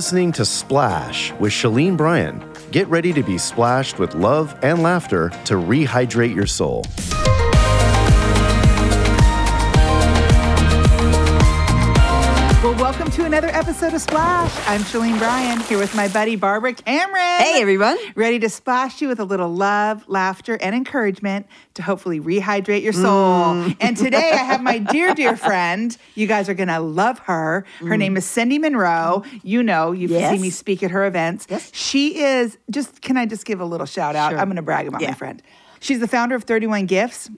listening to Splash with Shalene Bryan. Get ready to be splashed with love and laughter to rehydrate your soul. To another episode of Splash. I'm Shalene Bryan here with my buddy Barbara Cameron. Hey, everyone. Ready to splash you with a little love, laughter, and encouragement to hopefully rehydrate your soul. Mm. And today I have my dear, dear friend. You guys are going to love her. Her name is Cindy Monroe. You know, you've Mm. Yes. seen me speak at her events. Yes. She is just, can I just give a little shout out? Sure. I'm going to brag about my friend. She's the founder of 31 Gifts.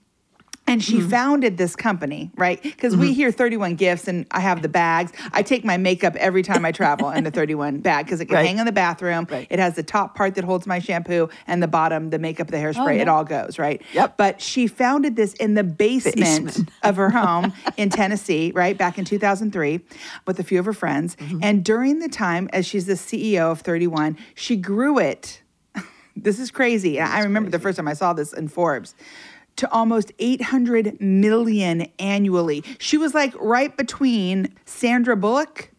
And she Mm-hmm. founded this company, right? Because we hear 31 gifts and I have the bags. I take my makeup every time I travel in the 31 bag because it can Right. hang in the bathroom. Right. It has the top part that holds my shampoo and the bottom, the makeup, the hairspray. It yeah. all goes, right? Yep. But she founded this in the basement, Basement. of her home in Tennessee, right? Back in 2003 with a few of her friends. Mm-hmm. And during the time, as she's the CEO of 31, she grew it this is crazy. I remember the first time I saw this in Forbes to almost 800 million annually. She was like right between Sandra Bullock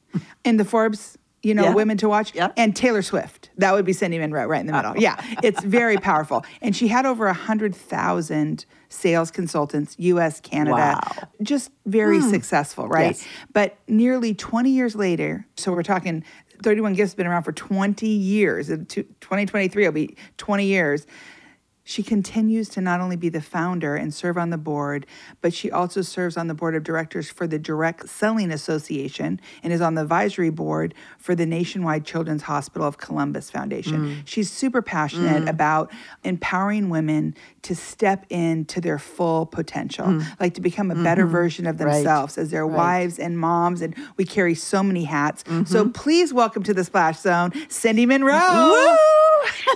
in the Forbes, you know, Yeah. women to watch Yeah. and Taylor Swift. That would be Cindy Monroe right in the middle. Oh. Yeah, it's very powerful. And she had over 100,000 sales consultants, US, Canada. Wow. Just very hmm. successful, right? Yes. But nearly 20 years later, so we're talking 31 Gifts has been around for 20 years. 2023 will be 20 years. She continues to not only be the founder and serve on the board, but she also serves on the board of directors for the Direct Selling Association and is on the advisory board for the Nationwide Children's Hospital of Columbus Foundation. Mm. She's super passionate mm. about empowering women to step into their full potential, mm. like to become a better mm-hmm. version of Right. themselves as their wives and moms. And we carry so many hats. So mm-hmm. please welcome to the Splash Zone, Cindy Monroe.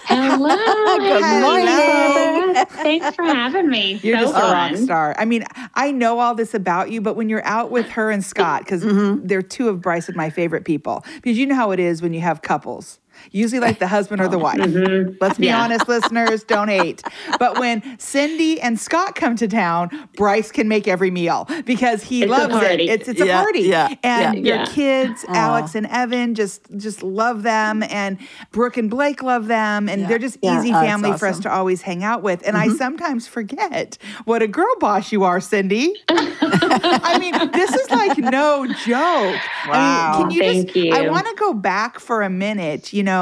Hello. Good Hello. Morning. Thanks for having me. You're so just a rock star. I mean, I know all this about you, but when you're out with her and Scott, because mm-hmm. they're two of Bryce and my favorite people, because you know how it is when you have couples. Usually, like the husband or the wife. Mm-hmm. Let's be Yeah. honest, listeners, don't hate. But when Cindy and Scott come to town, Bryce can make every meal because he It's loves it. party. It's it's a Yeah, party. yeah, and yeah. your Yeah. kids, Alex and Evan, just just love them, and Brooke and Blake love them, and Yeah. they're just Yeah. easy Oh, it's family for us to always hang out with. And I mm-hmm. sometimes forget what a girl boss you are, Cindy. I mean, this is like no joke. I Wow. mean, can you Thank just I want to go back for a minute. You know,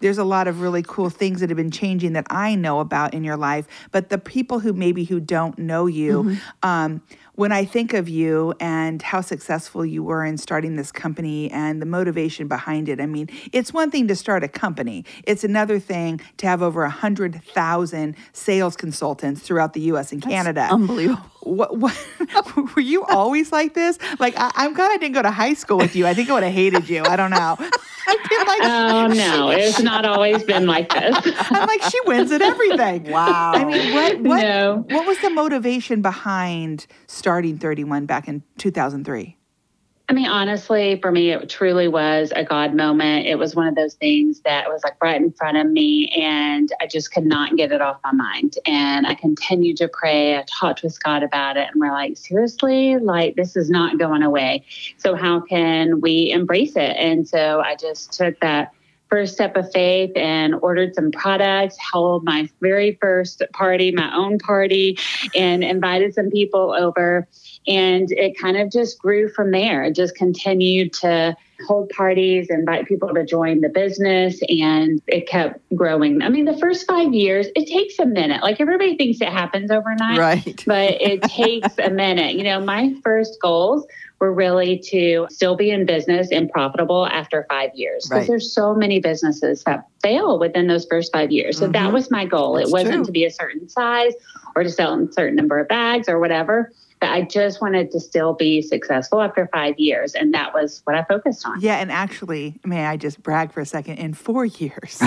there's a lot of really cool things that have been changing that I know about in your life, but the people who maybe who don't know you, um, when I think of you and how successful you were in starting this company and the motivation behind it, I mean, it's one thing to start a company. It's another thing to have over a 100,000 sales consultants throughout the US and Canada. Unbelievable. What, what were you always like this? Like I, I'm glad I didn't go to high school with you. I think I would have hated you. I don't know. I feel like Oh no, it's not always been like this. I'm like she wins at everything. Wow. I mean, what what No. what was the motivation behind starting 31 back in 2003? I mean, honestly, for me, it truly was a God moment. It was one of those things that was like right in front of me, and I just could not get it off my mind. And I continued to pray. I talked with Scott about it, and we're like, seriously, like this is not going away. So how can we embrace it? And so I just took that first step of faith and ordered some products, held my very first party, my own party, and invited some people over. And it kind of just grew from there. It just continued to hold parties, invite people to join the business, and it kept growing. I mean, the first five years, it takes a minute. Like everybody thinks it happens overnight, Right. but it takes a minute. You know, my first goals were really to still be in business and profitable after five years because Right. there's so many businesses that fail within those first five years. So that Mhm. was my goal. That's it wasn't true. to be a certain size or to sell a certain number of bags or whatever. But I just wanted to still be successful after five years. And that was what I focused on. Yeah, and actually, may I just brag for a second? In four years,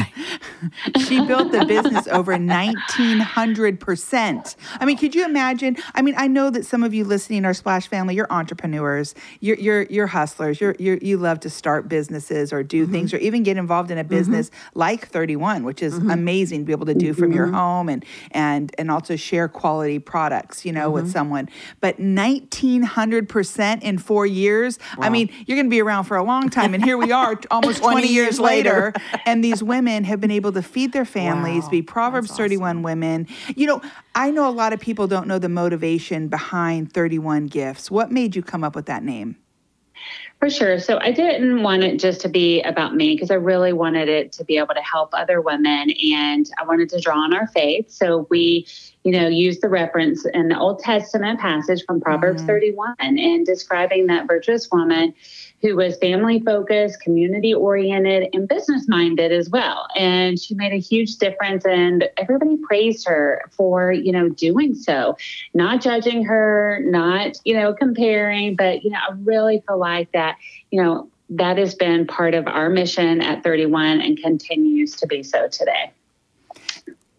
she built the business over 1900%. I mean, could you imagine? I mean, I know that some of you listening are Splash family, you're entrepreneurs, you're, you're, you're hustlers, you're, you're, you love to start businesses or do mm-hmm. things or even get involved in a mm-hmm. business like 31, which is mm-hmm. amazing to be able to do from your home and, and, and also share quality products, you know, with someone. But 1900% in four years. I mean, you're going to be around for a long time. And here we are, almost 20, 20 years years later. later. and these women have been able to feed their families, Wow, be Proverbs that's 31 women. You know, I know a lot of people don't know the motivation behind 31 gifts. What made you come up with that name? For sure. So I didn't want it just to be about me because I really wanted it to be able to help other women and I wanted to draw on our faith. So we, you know, used the reference in the Old Testament passage from Proverbs mm-hmm. 31 and describing that virtuous woman who was family focused, community oriented, and business minded as well. And she made a huge difference and everybody praised her for, you know, doing so, not judging her, not, you know, comparing, but, you know, I really feel like that, you know, that has been part of our mission at 31 and continues to be so today.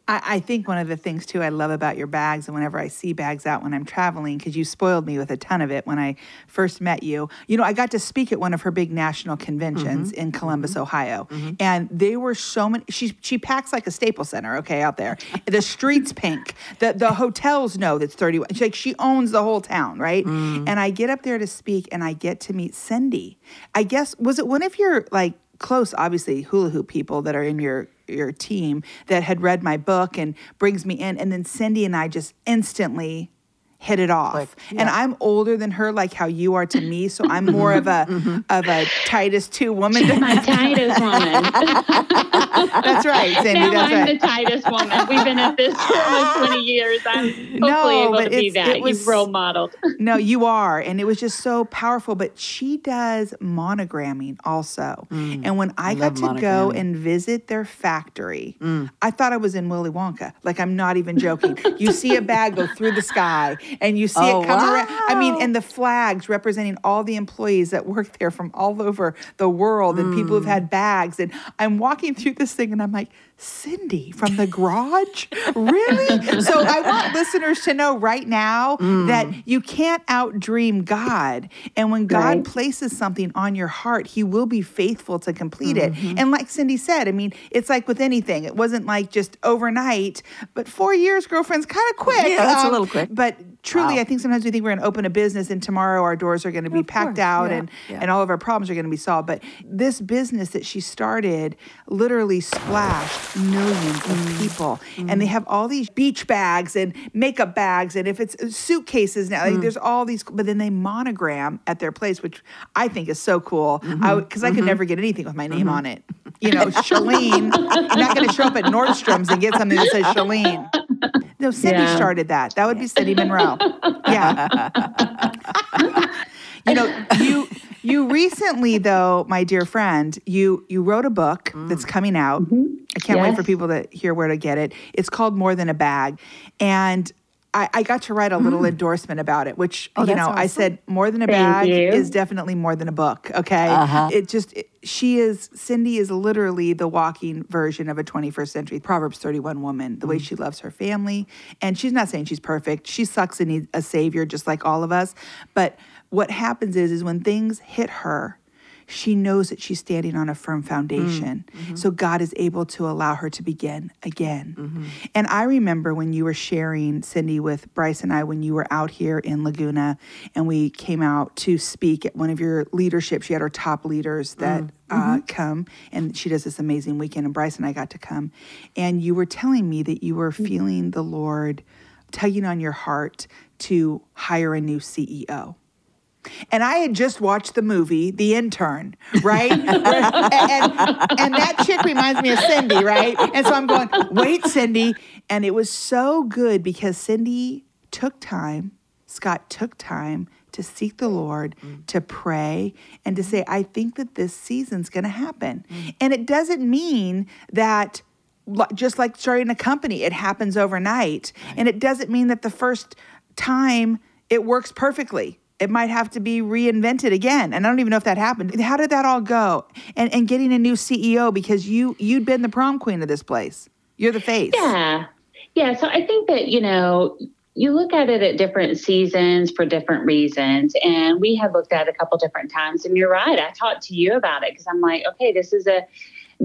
I, I think one of the things too I love about your bags, and whenever I see bags out when I'm traveling, because you spoiled me with a ton of it when I first met you. You know, I got to speak at one of her big national conventions mm-hmm. in mm-hmm. Columbus, Ohio, mm-hmm. and they were so many. She she packs like a Staples Center, okay, out there. the streets pink. The the hotels know that's 31. She's like she owns the whole town, right? Mm. And I get up there to speak, and I get to meet Cindy. I guess was it one of your like close, obviously, hula hoop people that are in your your team that had read my book and brings me in, and then Cindy and I just instantly hit it off. Click, And I'm older than her, like how you are to me, so I'm more of a mm-hmm. of a Titus two woman. My Titus woman. That's right, Cindy. now that's I'm right. the Titus woman. We've been at this for almost 20 years. I'm hopefully No, able to be that. it was- You've role modeled. No, you are. And it was just so powerful. But she does monogramming also. Mm, and when I, got love to go and visit their factory, mm. I thought I was in Willy Wonka. Like, I'm not even joking. you see a bag go through the sky and you see Oh, it come around. I mean, and the flags representing all the employees that work there from all over the world and people who've mm. had bags. And I'm walking through this thing and I'm like, Cindy from the garage? Really? so I want listeners to know right now that you can't outdream God. And when God Right. places something on your heart, He will be faithful to complete it. And like Cindy said, I mean, it's like with anything, it wasn't like just overnight, but four years, girlfriend's kind of quick. Um, Yeah, that's a little quick. But truly, Wow. I think sometimes we think we're going to open a business and tomorrow our doors are going to be Of packed course, out yeah, and, yeah. and all of our problems are going to be solved. But this business that she started literally splashed millions Mm. of people. And they have all these beach bags and makeup bags. And if it's uh, suitcases now, Mm. like, there's all these, but then they monogram at their place, which I think is so cool. Because Mm-hmm. I, could never get anything with my name on it. You know, Shalene, you're not going to show up at Nordstrom's and get something that says Shalene. No, Cindy Yeah. started that. That would be Cindy Monroe. Yeah. you know, you you recently though, my dear friend, you you wrote a book mm. that's coming out. Mm-hmm. I can't wait for people to hear where to get it. It's called More Than a Bag. And I, I got to write a little mm. endorsement about it, which Oh, you know, I said more than a Thank bag you. is definitely more than a book. Okay, Uh-huh. it just it- she is Cindy is literally the walking version of a 21st century Proverbs 31 woman. The way mm. she loves her family, and she's not saying she's perfect. She sucks and needs a savior, just like all of us. But what happens is, is when things hit her. She knows that she's standing on a firm foundation. Mm-hmm. Mm-hmm. So God is able to allow her to begin again. Mm-hmm. And I remember when you were sharing, Cindy, with Bryce and I, when you were out here in Laguna and we came out to speak at one of your leadership. She had her top leaders that mm. uh, come, and she does this amazing weekend. And Bryce and I got to come. And you were telling me that you were feeling the Lord tugging on your heart to hire a new CEO. And I had just watched the movie The Intern, right? and, and, and that chick reminds me of Cindy, right? And so I'm going, wait, Cindy. And it was so good because Cindy took time, Scott took time to seek the Lord, mm. to pray, and to say, I think that this season's going to happen. Mm. And it doesn't mean that just like starting a company, it happens overnight. And it doesn't mean that the first time it works perfectly. It might have to be reinvented again. And I don't even know if that happened. How did that all go? And and getting a new CEO because you you'd been the prom queen of this place. You're the face. Yeah. Yeah. So I think that, you know, you look at it at different seasons for different reasons. And we have looked at it a couple different times. And you're right. I talked to you about it because I'm like, okay, this is a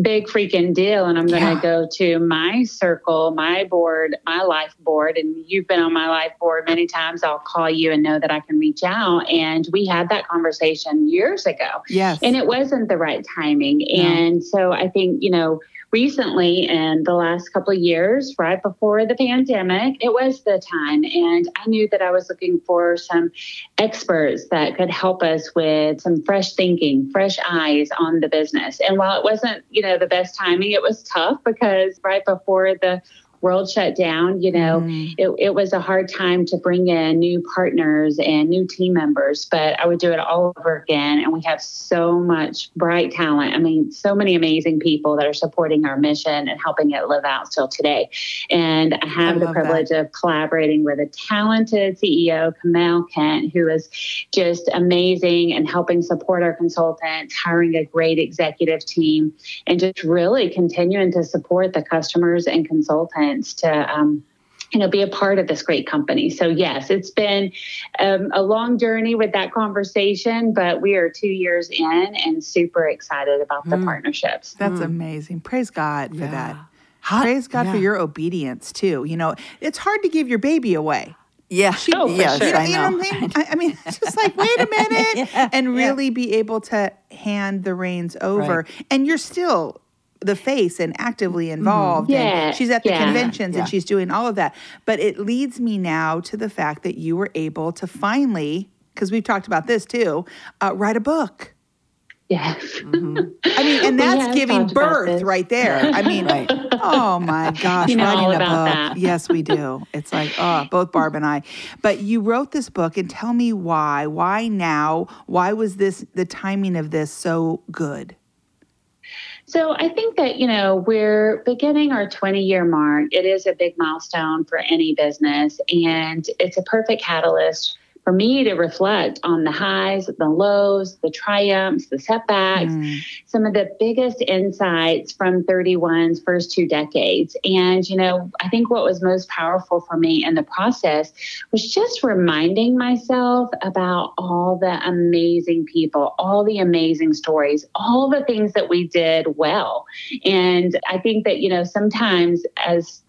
big freaking deal and I'm going to Yeah. go to my circle, my board, my life board. And you've been on my life board many times. I'll call you and know that I can reach out. And we had that conversation years ago. Yes. And it wasn't the right timing. And so I think, you know, recently in the last couple of years, right before the pandemic, it was the time. And I knew that I was looking for some experts that could help us with some fresh thinking, fresh eyes on the business. And while it wasn't, you know, the best timing, it was tough because right before the world shut down, you know, Mhm. it, it was a hard time to bring in new partners and new team members, but I would do it all over again. And we have so much bright talent. I mean, so many amazing people that are supporting our mission and helping it live out still today. And I have I the privilege of collaborating with a talented CEO, Kamal Kent, who is just amazing and helping support our consultants, hiring a great executive team, and just really continuing to support the customers and consultants to um, you know be a part of this great company so yes it's been um, a long journey with that conversation but we are two years in and super excited about the Mm. partnerships That's amazing. Praise God for that. How- Praise God for your obedience too. You know, it's hard to give your baby away. Yeah. Oh, for yes, sure. You know, I you know. know what I'm saying? I, I mean, it's just like, wait a minute, Yeah, and yeah. really be able to hand the reins over. And you're still the face and actively involved. Yeah, And she's at the yeah. conventions Yeah. and she's doing all of that. But it leads me now to the fact that you were able to finally, because we've talked about this too, uh, write a book. yes Mm-hmm. I mean, and that's have giving birth right there. I mean, Right. oh my gosh, You know writing all a about book. that. Yes, we do. It's like, oh, both Barb and I. But you wrote this book and tell me why. Why now? Why was this the timing of this so good? So I think that, you know, we're beginning our 20 year mark. It is a big milestone for any business, and it's a perfect catalyst for me to reflect on the highs, the lows, the triumphs, the setbacks, Mm. some of the biggest insights from 31's first two decades. And, you know, I think what was most powerful for me in the process was just reminding myself about all the amazing people, all the amazing stories, all the things that we did well. And I think that, you know, sometimes as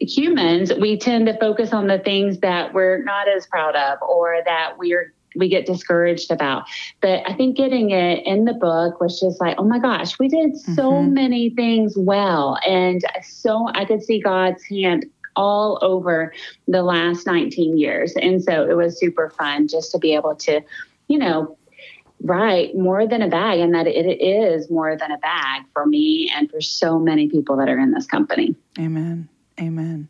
humans, we tend to focus on the things that we're not as proud of or that we're we get discouraged about. But I think getting it in the book was just like, oh my gosh, we did so Mhm. many things well. And so I could see God's hand all over the last 19 years. And so it was super fun just to be able to, you know, write more than a bag and that it is more than a bag for me and for so many people that are in this company. Amen. Amen.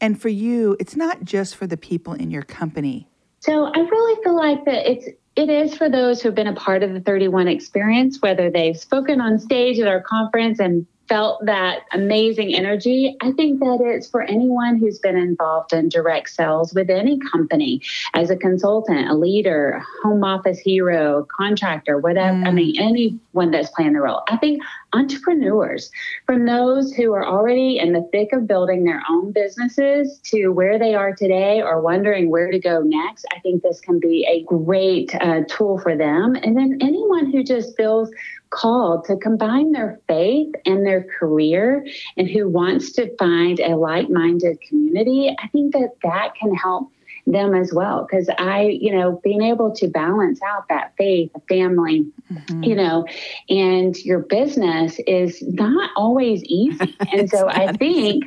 And for you, it's not just for the people in your company. So I really feel like that it's it is for those who've been a part of the 31 experience, whether they've spoken on stage at our conference and felt that amazing energy. I think that it's for anyone who's been involved in direct sales with any company as a consultant, a leader, home office hero, contractor, whatever. I Mm. mean, anyone that's playing the role. I think entrepreneurs, from those who are already in the thick of building their own businesses to where they are today or wondering where to go next, I think this can be a great uh, tool for them. And then anyone who just feels called to combine their faith and their career and who wants to find a like-minded community, I think that that can help them as well because I, you know, being able to balance out that faith, family, Mhm. you know, and your business is not always easy. And so I think,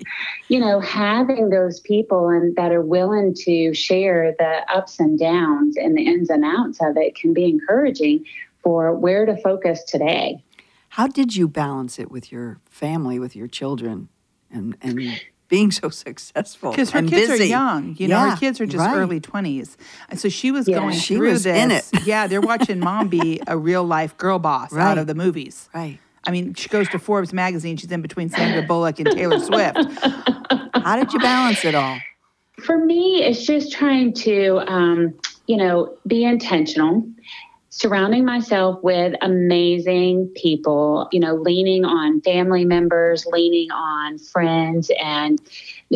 you know, having those people and that are willing to share the ups and downs and the ins and outs of it can be encouraging for where to focus today. How did you balance it with your family, with your children, and and being so successful? Because her and kids busy? are young, you know, her kids are just right. early 20s. And so she was Yeah. going She through was this. in it. yeah, they're watching mom be a real life girl boss out of the movies. Right. I mean, she goes to Forbes magazine, she's in between Sandra Bullock and Taylor Swift. How did you balance it all? For me, it's just trying to, um, you know, be intentional, surrounding myself with amazing people, you know, leaning on family members, leaning on friends, and,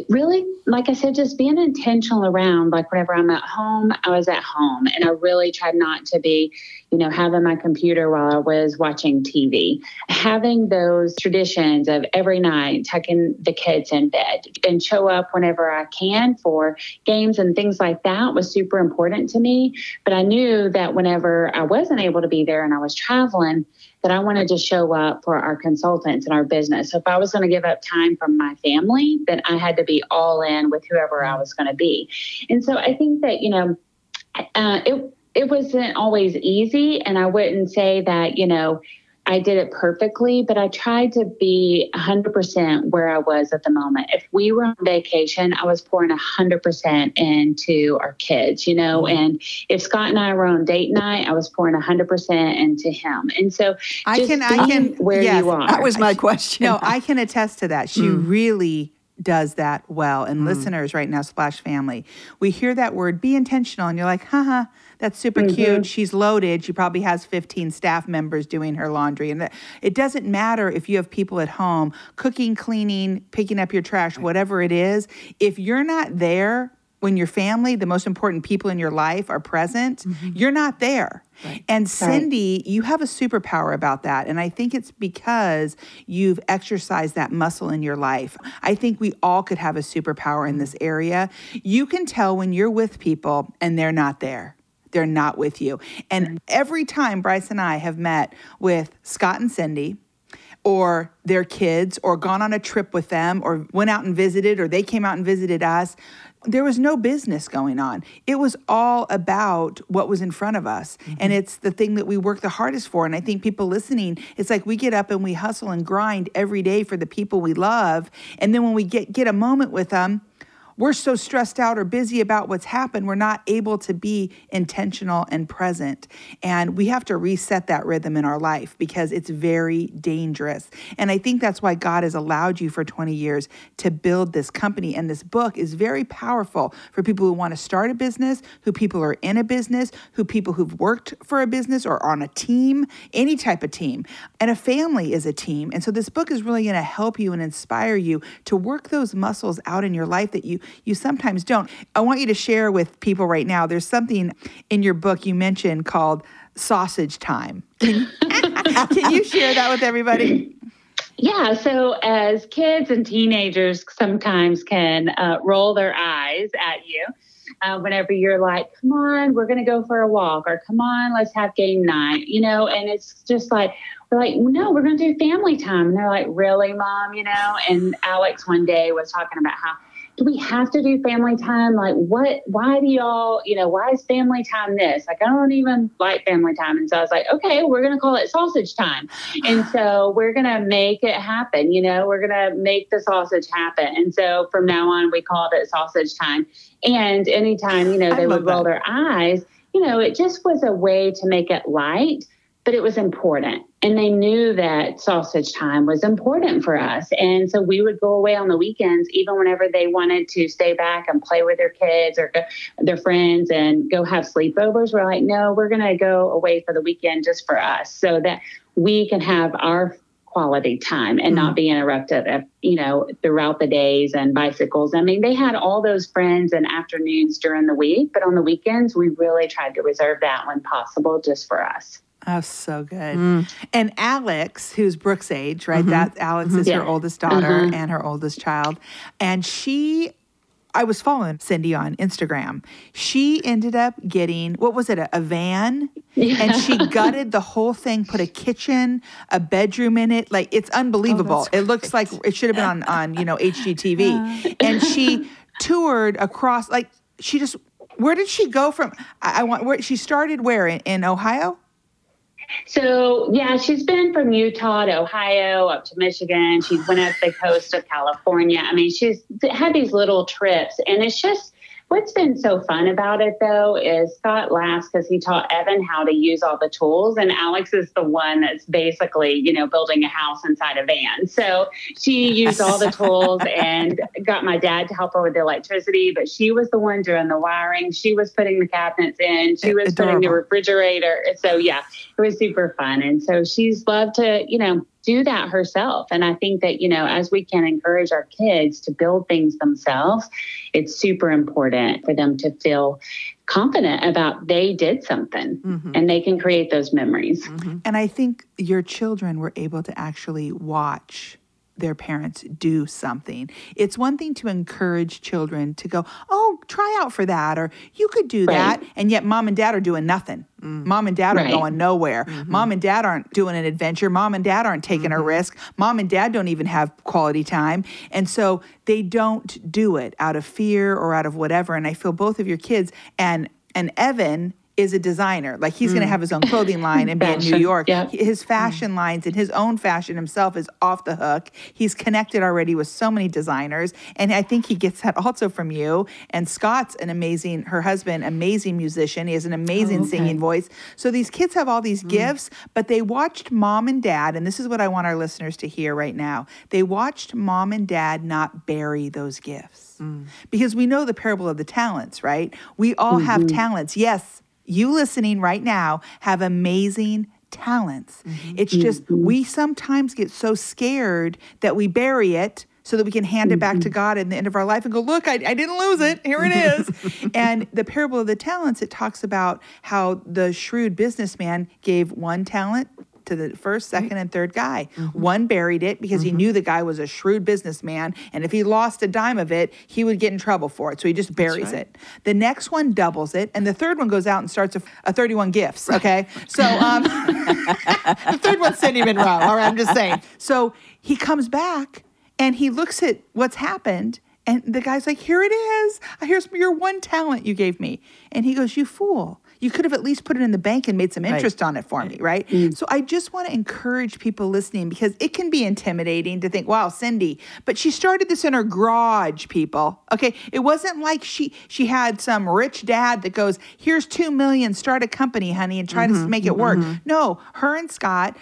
really, like I said, just being intentional around, like whenever I'm at home, I was at home. And I really tried not to be, you know, having my computer while I was watching TV. Having those traditions of every night tucking the kids in bed and show up whenever I can for games and things like that was super important to me. But I knew that whenever I wasn't able to be there and I was traveling, that I wanted to show up for our consultants and our business. So if I was going to give up time from my family, then I had to be all in with whoever I was going to be. And so I think that, you know, uh, it, it wasn't always easy. And I wouldn't say that, you know, I did it perfectly, but I tried to be 100% where I was at the moment. If we were on vacation, I was pouring 100% into our kids, you know, mm-hmm. and if Scott and I were on date night, I was pouring 100% into him. And so I can, I can, where yes, you are. That was my question. No, I can attest to that. She mm. really does that well. And mm. listeners right now, Splash Family, we hear that word, be intentional, and you're like, haha, that's super mm-hmm. cute. She's loaded. She probably has 15 staff members doing her laundry. And it doesn't matter if you have people at home cooking, cleaning, picking up your trash, whatever it is. If you're not there when your family, the most important people in your life, are present, mm-hmm. you're not there. Right. And Cindy, right. you have a superpower about that. And I think it's because you've exercised that muscle in your life. I think we all could have a superpower in this area. You can tell when you're with people and they're not there they're not with you. And every time Bryce and I have met with Scott and Cindy, or their kids, or gone on a trip with them, or went out and visited, or they came out and visited us, there was no business going on. It was all about what was in front of us. Mm-hmm. And it's the thing that we work the hardest for. And I think people listening, it's like we get up and we hustle and grind every day for the people we love. And then when we get, get a moment with them, we're so stressed out or busy about what's happened, we're not able to be intentional and present. And we have to reset that rhythm in our life because it's very dangerous. And I think that's why God has allowed you for 20 years to build this company. And this book is very powerful for people who want to start a business, who people are in a business, who people who've worked for a business or on a team, any type of team. And a family is a team. And so this book is really going to help you and inspire you to work those muscles out in your life that you you sometimes don't. I want you to share with people right now. There's something in your book you mentioned called sausage time. Can, you share that with everybody? Yeah, so as kids and teenagers sometimes can uh, roll their eyes at you uh, whenever you're like, come on, we're going to go for a walk, or come on, let's have game night, you know, and it's just like, we're like, no, we're going to do family time. And they're like, really, mom, you know? And Alex one day was talking about how do we have to do family time? Like, what, why do y'all, you know, why is family time this? Like, I don't even like family time. And so I was like, okay, we're going to call it sausage time. And so we're going to make it happen. You know, we're going to make the sausage happen. And so from now on, we called it sausage time. And anytime, you know, they would roll their eyes, you know, it just was a way to make it light but it was important. And they knew that sausage time was important for us. And so we would go away on the weekends, even whenever they wanted to stay back and play with their kids or their friends and go have sleepovers. We're like, no, we're going to go away for the weekend just for us so that we can have our quality time and mm-hmm. not be interrupted you know throughout the days and bicycles i mean they had all those friends and afternoons during the week but on the weekends we really tried to reserve that when possible just for us Oh, so good. Mm. And Alex, who's Brooke's age, right? Mm-hmm. That Alex mm-hmm. is yeah. her oldest daughter mm-hmm. and her oldest child. And she I was following Cindy on Instagram. She ended up getting what was it, a, a van? Yeah. And she gutted the whole thing, put a kitchen, a bedroom in it. Like it's unbelievable. Oh, it looks like it should have been on on, you know, HGTV. Uh. And she toured across like she just where did she go from I, I want where she started where in, in Ohio? So yeah, she's been from Utah to Ohio up to Michigan. She went up the coast of California. I mean, she's had these little trips, and it's just What's been so fun about it though is Scott laughs because he taught Evan how to use all the tools, and Alex is the one that's basically, you know, building a house inside a van. So she used all the tools and got my dad to help her with the electricity, but she was the one doing the wiring. She was putting the cabinets in, she was Adorable. putting the refrigerator. So yeah, it was super fun. And so she's loved to, you know, do that herself. And I think that, you know, as we can encourage our kids to build things themselves, it's super important for them to feel confident about they did something mm-hmm. and they can create those memories. Mm-hmm. And I think your children were able to actually watch their parents do something. It's one thing to encourage children to go, oh, try out for that, or you could do right. that. And yet mom and dad are doing nothing. Mm. Mom and dad right. are going nowhere. Mm-hmm. Mom and dad aren't doing an adventure. Mom and dad aren't taking mm-hmm. a risk. Mom and dad don't even have quality time. And so they don't do it out of fear or out of whatever. And I feel both of your kids and and Evan is a designer. Like he's mm. going to have his own clothing line and be in New York. Yeah. His fashion mm. lines and his own fashion himself is off the hook. He's connected already with so many designers. And I think he gets that also from you. And Scott's an amazing, her husband, amazing musician. He has an amazing oh, okay. singing voice. So these kids have all these mm. gifts, but they watched mom and dad, and this is what I want our listeners to hear right now. They watched mom and dad not bury those gifts. Mm. Because we know the parable of the talents, right? We all mm-hmm. have talents. Yes, you listening right now have amazing talents. Mm-hmm. It's just mm-hmm. we sometimes get so scared that we bury it so that we can hand it back to mm-hmm. God at the end of our life and go, look, I, I didn't lose it. Here it is. and the parable of the talents, it talks about how the shrewd businessman gave one talent to the first, second, and third guy. Mm-hmm. One buried it because mm-hmm. he knew the guy was a shrewd businessman, and if he lost a dime of it, he would get in trouble for it. So he just buries right. it. The next one doubles it, and the third one goes out and starts a, a 31 gifts. Okay, so um, the third one's Cindy Monroe. All right, I'm just saying. So he comes back and he looks at what's happened. And the guy's like, Here it is. Here's your one talent you gave me. And he goes, You fool. You could have at least put it in the bank and made some interest right. on it for me, right? Mm-hmm. So I just want to encourage people listening because it can be intimidating to think, wow, Cindy, but she started this in her garage, people. Okay. It wasn't like she she had some rich dad that goes, here's two million, start a company, honey, and try mm-hmm. to make it work. Mm-hmm. No, her and Scott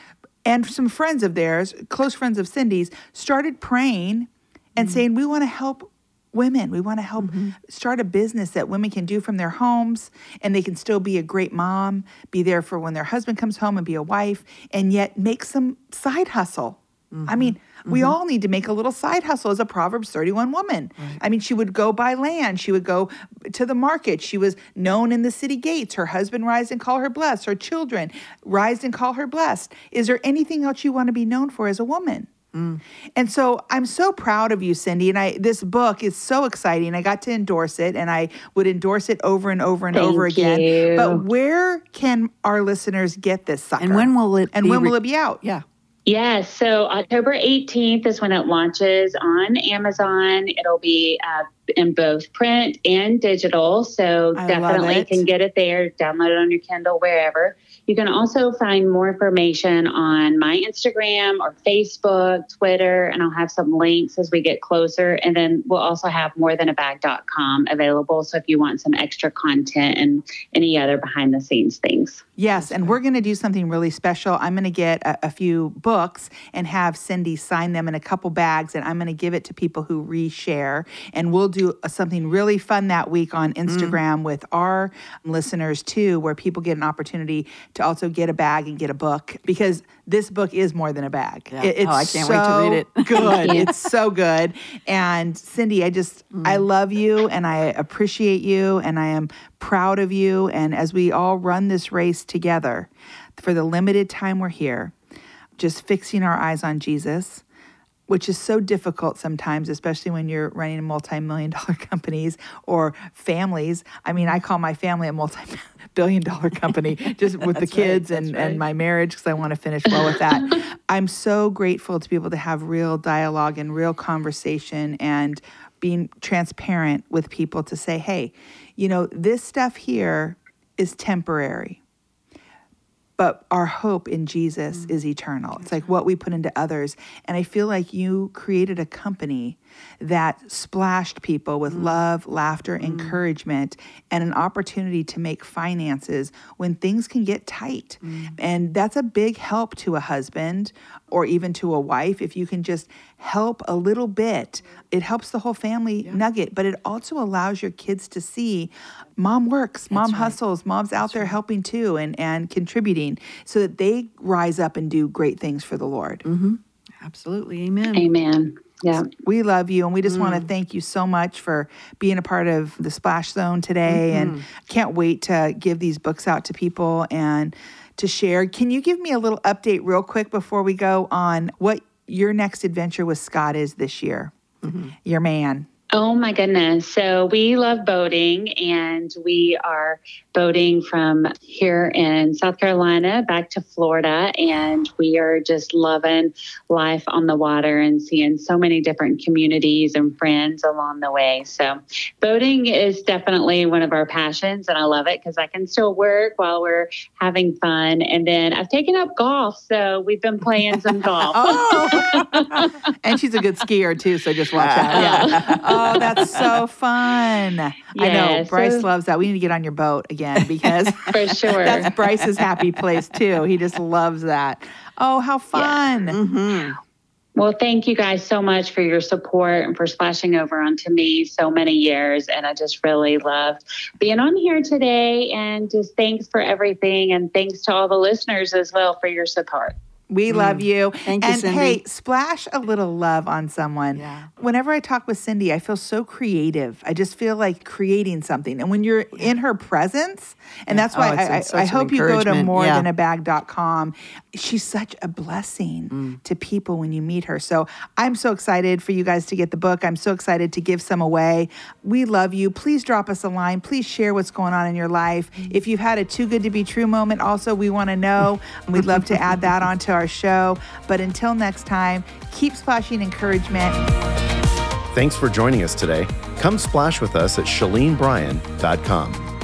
and some friends of theirs, close friends of Cindy's, started praying and mm-hmm. saying, We want to help women. We want to help mm-hmm. start a business that women can do from their homes and they can still be a great mom, be there for when their husband comes home and be a wife, and yet make some side hustle. Mm-hmm. I mean, mm-hmm. we all need to make a little side hustle as a Proverbs 31 woman. Right. I mean, she would go buy land, she would go to the market. She was known in the city gates. Her husband rise and call her blessed. Her children rise and call her blessed. Is there anything else you want to be known for as a woman? Mm. And so I'm so proud of you, Cindy. And I this book is so exciting. I got to endorse it and I would endorse it over and over and Thank over again. You. But where can our listeners get this sucker? And when will it and when re- will it be out? Yeah. Yes, so October 18th is when it launches on Amazon. It'll be uh, in both print and digital, so I definitely can get it there, download it on your Kindle, wherever. You can also find more information on my Instagram or Facebook, Twitter, and I'll have some links as we get closer. And then we'll also have morethanabag.com available. So if you want some extra content and any other behind the scenes things. Yes, and we're going to do something really special. I'm going to get a, a, few books and have Cindy sign them in a couple bags, and I'm going to give it to people who reshare. And we'll do something really fun that week on mm. Instagram mm. with our listeners too, where people get an opportunity to also get a bag and get a book because this book is more than a bag. Yeah. It, it's oh, I can't so wait to read it. good. It's so good. And Cindy, I just mm. I love you and I appreciate you and I am proud of you. And as we all run this race together for the limited time we're here, just fixing our eyes on Jesus which is so difficult sometimes, especially when you're running multi-million dollar companies or families. I mean, I call my family a multi-billion dollar company just with the kids right, and, right. and my marriage because I want to finish well with that. I'm so grateful to be able to have real dialogue and real conversation and being transparent with people to say, hey, you know, this stuff here is temporary but our hope in Jesus mm. is eternal. It's like what we put into others. And I feel like you created a company that splashed people with mm. love, laughter, mm. encouragement, and an opportunity to make finances when things can get tight. Mm. And that's a big help to a husband or even to a wife if you can just help a little bit. It helps the whole family nugget, but it also allows your kids to see mom works, mom hustles, mom's out there helping too and, and contributing so that they rise up and do great things for the Lord. Mm-hmm. Absolutely. Amen. Amen. Yeah. We love you and we just Mm. want to thank you so much for being a part of the Splash Zone today Mm-hmm. and can't wait to give these books out to people and to share. Can you give me a little update real quick before we go on what your next adventure with Scott is this year? Mm-hmm. Your man. Oh my goodness. So we love boating and we are boating from here in South Carolina back to Florida. And we are just loving life on the water and seeing so many different communities and friends along the way. So boating is definitely one of our passions and I love it because I can still work while we're having fun. And then I've taken up golf. So we've been playing some golf. Oh, and she's a good skier too, so just watch out. Yeah. Oh, that's so fun. I know Yeah, Bryce so- loves that. We need to get on your boat again because For sure. that's Bryce's happy place too. He just loves that. Oh, how fun. Mm-hmm. Well, thank you guys so much for your support and for splashing over onto me so many years. And I just really love being on here today. And just thanks for everything. And thanks to all the listeners as well for your support. We love you. Mm. Thank you, and Cindy. hey, splash a little love on someone. Yeah. Whenever I talk with Cindy, I feel so creative. I just feel like creating something. And when you're in her presence, and that's why Oh, I, I, I hope you go to encouragement. More Yeah. than a bag.com. She's such a blessing Mm. to people when you meet her. So I'm so excited for you guys to get the book. I'm so excited to give some away. We love you. Please drop us a line. Please share what's going on in your life. If you've had a too good to be true moment, also, we want to know. We'd love to add that onto our show. But until next time, keep splashing encouragement. Thanks for joining us today. Come splash with us at ShaleneBryan.com.